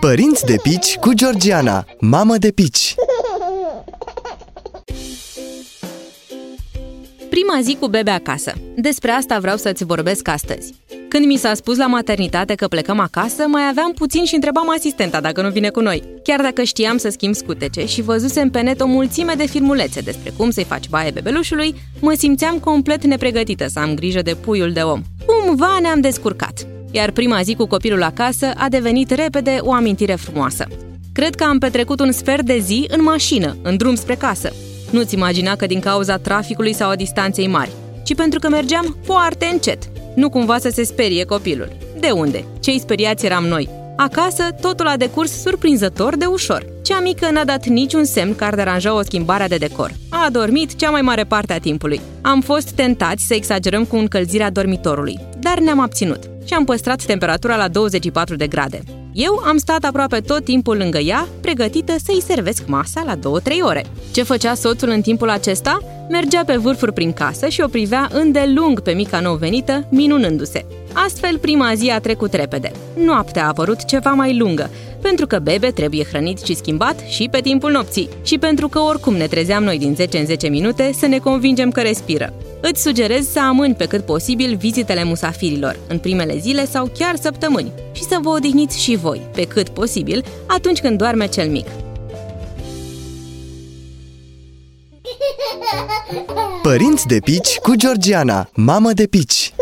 Părinți de pici cu Georgiana, mamă de pici Prima zi cu bebe acasă. Despre asta vreau să-ți vorbesc astăzi. Când mi s-a spus la maternitate că plecăm acasă, mai aveam puțin și întrebam asistenta dacă nu vine cu noi. Chiar dacă știam să schimb scutece și văzusem pe net o mulțime de filmulețe despre cum să-i faci baie bebelușului, mă simțeam complet nepregătită să am grijă de puiul de om. Cumva ne-am descurcat. Iar prima zi cu copilul acasă a devenit repede o amintire frumoasă. Cred că am petrecut un sfert de zi în mașină, în drum spre casă. Nu-ți imagina că din cauza traficului sau a distanței mari, ci pentru că mergeam foarte încet. Nu cumva să se sperie copilul. De unde? Cei speriați eram noi. Acasă, totul a decurs surprinzător de ușor. Cea mică n-a dat niciun semn că ar deranja o schimbare de decor. A adormit cea mai mare parte a timpului. Am fost tentați să exagerăm cu încălzirea dormitorului, dar ne-am abținut și am păstrat temperatura la 24 de grade. Eu am stat aproape tot timpul lângă ea, pregătită să-i servesc masa la 2-3 ore. Ce făcea soțul în timpul acesta? Mergea pe vârfuri prin casă și o privea îndelung pe mica nou venită, minunându-se. Astfel, prima zi a trecut repede. Noaptea a apărut ceva mai lungă, pentru că bebe trebuie hrănit și schimbat și pe timpul nopții și pentru că oricum ne trezeam noi din 10 în 10 minute să ne convingem că respiră. Îți sugerez să amâni pe cât posibil vizitele musafirilor, în primele zile sau chiar săptămâni, și să vă odihniți și voi, pe cât posibil, atunci când doarme cel mic. Părinți de pici cu Georgiana, mamă de pici